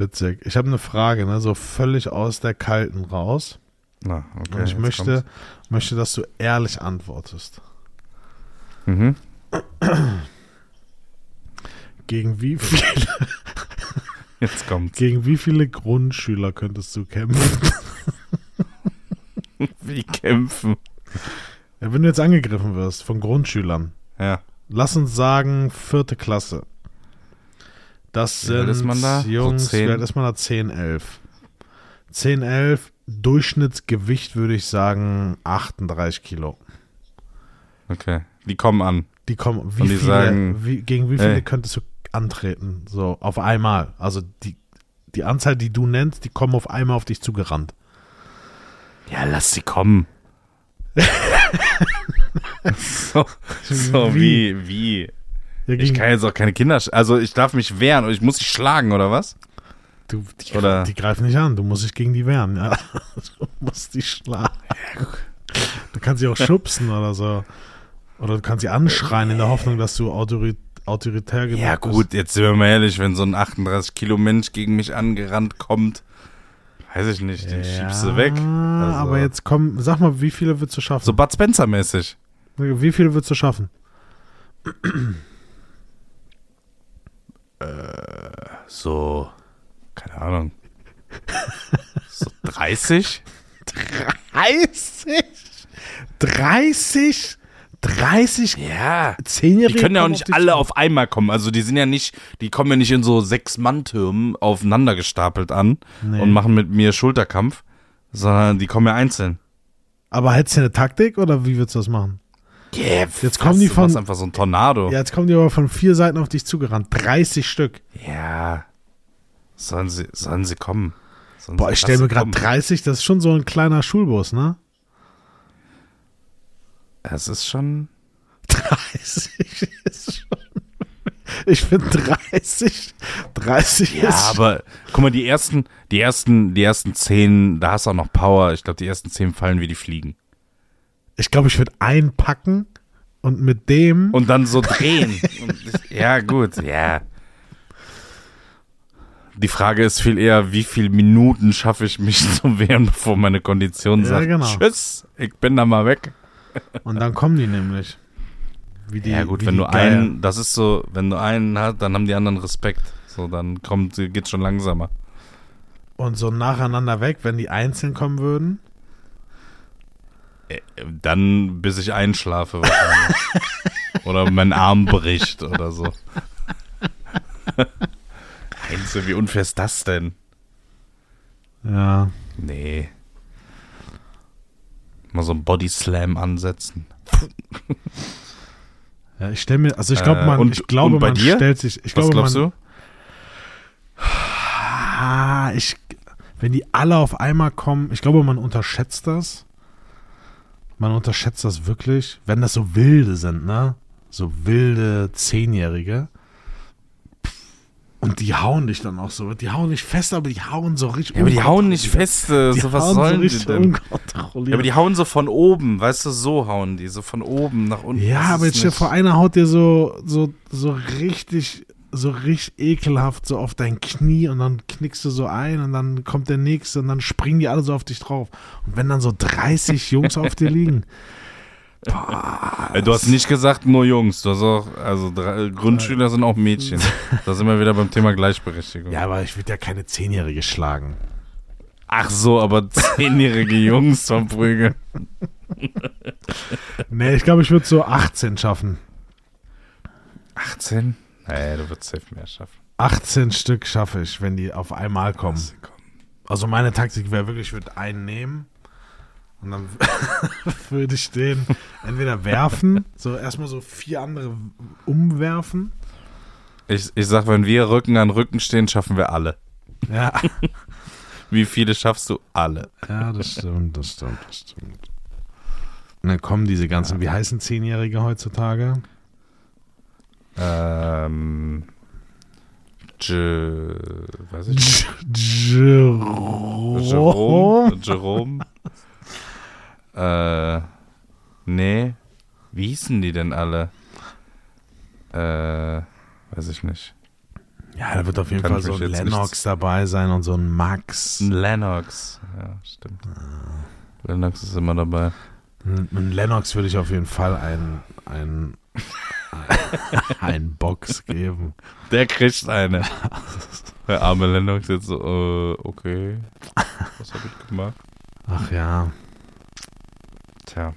Witzig. Ich habe eine Frage, ne? so völlig aus der Kalten raus.
Na, okay.
Und ich möchte,
kommt's.
möchte, dass du ehrlich antwortest.
Mhm.
Gegen wie viele,
Jetzt kommt's.
gegen wie viele Grundschüler könntest du kämpfen?
Wie kämpfen.
Ja, wenn du jetzt angegriffen wirst von Grundschülern,
Ja.
lass uns sagen vierte Klasse. Das sind
ist man da? So
Jungs,
10?
wie alt ist man da? 10, 11. 10, 11, Durchschnittsgewicht würde ich sagen 38 Kilo.
Okay. Die kommen an.
Die kommen, wie
Und die
viele,
sagen,
wie, gegen wie viele
ey.
könntest du antreten? So, auf einmal. Also die, die Anzahl, die du nennst, die kommen auf einmal auf dich zugerannt.
Ja, lass sie kommen. so, so
Wie?
wie, wie.
Ja,
Ich kann jetzt auch keine Kinder, also ich darf mich wehren und ich muss sie schlagen, oder was?
du, die,
oder-
die greifen nicht an, du musst dich gegen die wehren. Ja. Du musst die schlagen. Du kannst sie auch schubsen oder so. Oder du kannst sie anschreien in der Hoffnung, dass du autori autoritär genug
Ja
bist.
gut, jetzt sind wir mal ehrlich, wenn so ein 38 Kilo Mensch gegen mich angerannt kommt, weiß ich nicht, den schiebst du weg. Also,
Aber jetzt komm, sag mal, wie viele würdest du schaffen?
So Bud Spencer mäßig.
Wie viele würdest du schaffen?
So, keine Ahnung. So 30?
30? 30? 30
Ja. Die
Zehnjährige
können ja auch nicht
auf
alle auf einmal kommen. Also die sind ja nicht, die kommen ja nicht in so sechs Mann-Türmen aufeinander gestapelt an
Nee.
und machen mit mir Schulterkampf, sondern die kommen ja einzeln.
Aber hättest du eine Taktik oder wie würdest du das machen?
Yeah,
Jetzt kommen die von-
einfach so ein Tornado.
Ja, jetzt kommen die aber von vier Seiten auf dich zugerannt. 30 Stück.
Ja. Sollen sie, sollen sie kommen. Sollen
Boah,
sie-
ich stelle mir gerade
kommen.
30, das ist schon so ein kleiner Schulbus, ne?
Es ist schon.
30 ist schon. Ich finde 30, 30
Ja,
ist.
aber guck mal, die ersten, die ersten, die ersten zehn, da hast du auch noch Power. Ich glaube, die ersten zehn fallen wie die Fliegen.
Ich glaube, ich würde einpacken und mit dem.
Und dann so drehen. Ja, gut, ja. Die Frage ist viel eher, wie viele Minuten schaffe ich mich zu wehren, bevor meine Kondition
Ja,
sagt,
genau.
tschüss, ich bin da mal weg.
Und dann kommen die nämlich. Wie die,
ja gut, wenn du
Geier.
einen, das ist so, wenn du einen hast, dann haben die anderen Respekt. So, dann kommt, geht's schon langsamer.
Und so nacheinander weg, wenn die einzeln kommen würden.
Äh, Dann, bis ich einschlafe wahrscheinlich. oder mein Arm bricht oder so. Heinze, wie unfair ist das denn?
Ja.
Nee. Mal so ein Body Slam ansetzen.
ja ich stelle mir, also ich glaube,
Äh,
man,
und-
ich glaube, man
dir?
stellt sich, ich
Was
glaube,
glaubst
man,
du?
Ah, ich, wenn die alle auf einmal kommen, ich glaube, man unterschätzt das. Man unterschätzt das wirklich, wenn das so wilde sind, ne? So wilde Zehnjährige. Und die hauen dich dann auch so. Die hauen nicht fest, aber die hauen so richtig
Ja, aber die hauen nicht fest. äh, So, was sollen
so
die denn? Ja, aber die hauen so von oben, weißt du, so hauen die, so von oben nach unten.
Ja, aber jetzt vor, einer haut dir so, so, so richtig, so richtig ekelhaft so auf dein Knie und dann knickst du so ein und dann kommt der nächste und dann springen die alle so auf dich drauf. Und wenn dann so 30 Jungs auf dir liegen,
Äh, Du hast nicht gesagt nur Jungs, du hast auch, also drei, Grundschüler sind auch Mädchen. Da sind wir wieder beim Thema Gleichberechtigung.
ja, aber ich würde ja keine Zehnjährige schlagen.
Ach so, aber zehnjährige Jungs verprügeln.
Nee, ich glaube, ich würde so 18 schaffen.
18? Nee, du würdest safe mehr schaffen.
18 Stück schaffe ich, wenn die auf einmal kommen. Also meine Taktik wäre wirklich, ich würde einen nehmen und dann würde ich den entweder werfen, so erstmal so vier andere umwerfen.
Ich, ich sag, wenn wir Rücken an Rücken stehen, schaffen wir alle.
Ja,
Wie viele schaffst du? Alle.
ja das stimmt, das stimmt, das stimmt. Und dann kommen diese ganzen, wie heißen Zehnjährige heutzutage?
Ähm. Je, weiß ich nicht.
Jerome.
Jerome? Jerome? äh, nee. Wie hießen die denn alle? Äh, weiß ich nicht.
Ja, da wird auf jeden
Kann
Fall so ein Lennox
nicht-
dabei sein und so ein Max.
Ein Lennox. Ja, stimmt. Lennox ist immer dabei.
Ein Lennox würde ich auf jeden Fall ein, ein, ein Box geben.
Der kriegt eine. Der arme Lennox jetzt so, äh, okay. Was habe ich gemacht?
Ach ja.
Tja.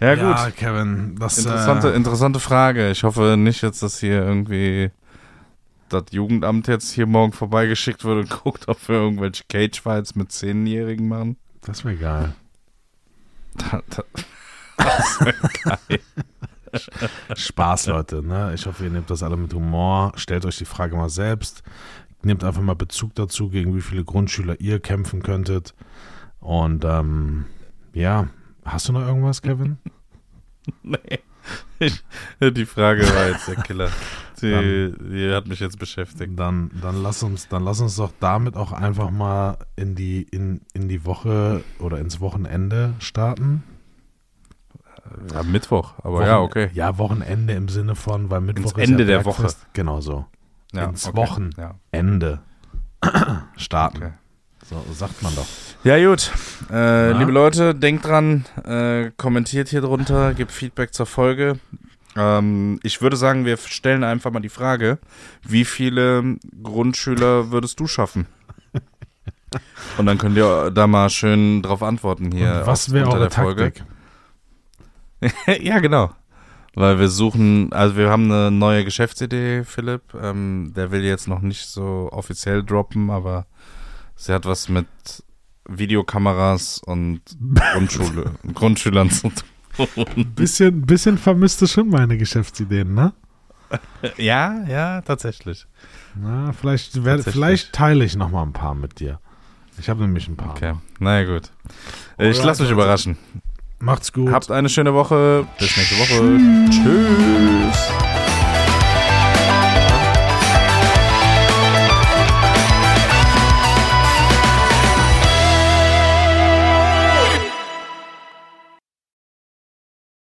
Ja, gut.
Kevin, das
Interessante,
äh,
interessante Frage. Ich hoffe nicht jetzt, dass hier irgendwie das Jugendamt jetzt hier morgen vorbeigeschickt wird und guckt, ob wir irgendwelche Cage-Fights mit Zehnjährigen machen.
das wäre geil.
Da, da, das wär geil.
Spaß, Leute. Ne? Ich hoffe, ihr nehmt das alle mit Humor. Stellt euch die Frage mal selbst. Nehmt einfach mal Bezug dazu, gegen wie viele Grundschüler ihr kämpfen könntet. Und ähm, ja, hast du noch irgendwas, Kevin?
nee. Ich, die Frage war jetzt der Killer. Die, die hat mich jetzt beschäftigt.
Dann, dann lass uns, dann lass uns doch damit auch einfach mal in die, in, in die Woche oder ins Wochenende starten.
Ja, Mittwoch, aber
Wochen-
ja, okay.
Ja, Wochenende im Sinne von, weil Mittwoch ist
Ende
ja
der
Bergfest. Genau so.
Ja,
ins
okay.
Wochenende
Ja,
starten.
okay.
So sagt man doch.
Ja, gut. Äh, liebe Leute, denkt dran, äh, kommentiert hier drunter, gebt Feedback zur Folge. Ähm, ich würde sagen, wir stellen einfach mal die Frage, wie viele Grundschüler würdest du schaffen? Und dann könnt ihr da mal schön drauf antworten hier.
Und was wäre
unter
eure
der Folge. Ja, genau. Weil wir suchen, also wir haben eine neue Geschäftsidee, Philipp. Ähm, der will jetzt noch nicht so offiziell droppen, aber sie hat was mit Videokameras und Grundschule, Grundschülern zu tun.
Bisschen, bisschen vermisst du schon meine Geschäftsideen, ne?
Ja, ja, tatsächlich.
Na, vielleicht,
Tatsächlich.
vielleicht teile ich noch mal ein paar mit dir. Ich habe nämlich ein paar.
Okay, naja gut. Ich lasse mich
Leute.
überraschen.
Macht's gut.
Habt eine schöne Woche. Bis nächste Woche. Tschüss.